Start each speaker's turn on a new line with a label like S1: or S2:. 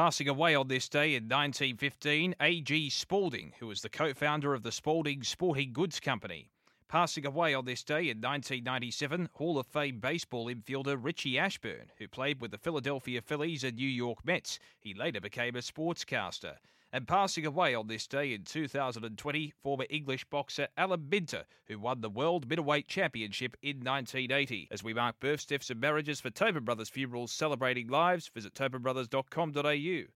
S1: Passing away on this day in 1915, A.G. Spalding, who was the co founder of the Spalding Sporting Goods Company. Passing away on this day in 1997, Hall of Fame baseball infielder Richie Ashburn, who played with the Philadelphia Phillies and New York Mets. He later became a sportscaster. And passing away on this day in 2020, former English boxer Alan Minter, who won the World Middleweight Championship in 1980. As we mark births, deaths, and marriages for Tobin Brothers Funerals celebrating lives, visit tobinbrothers.com.au.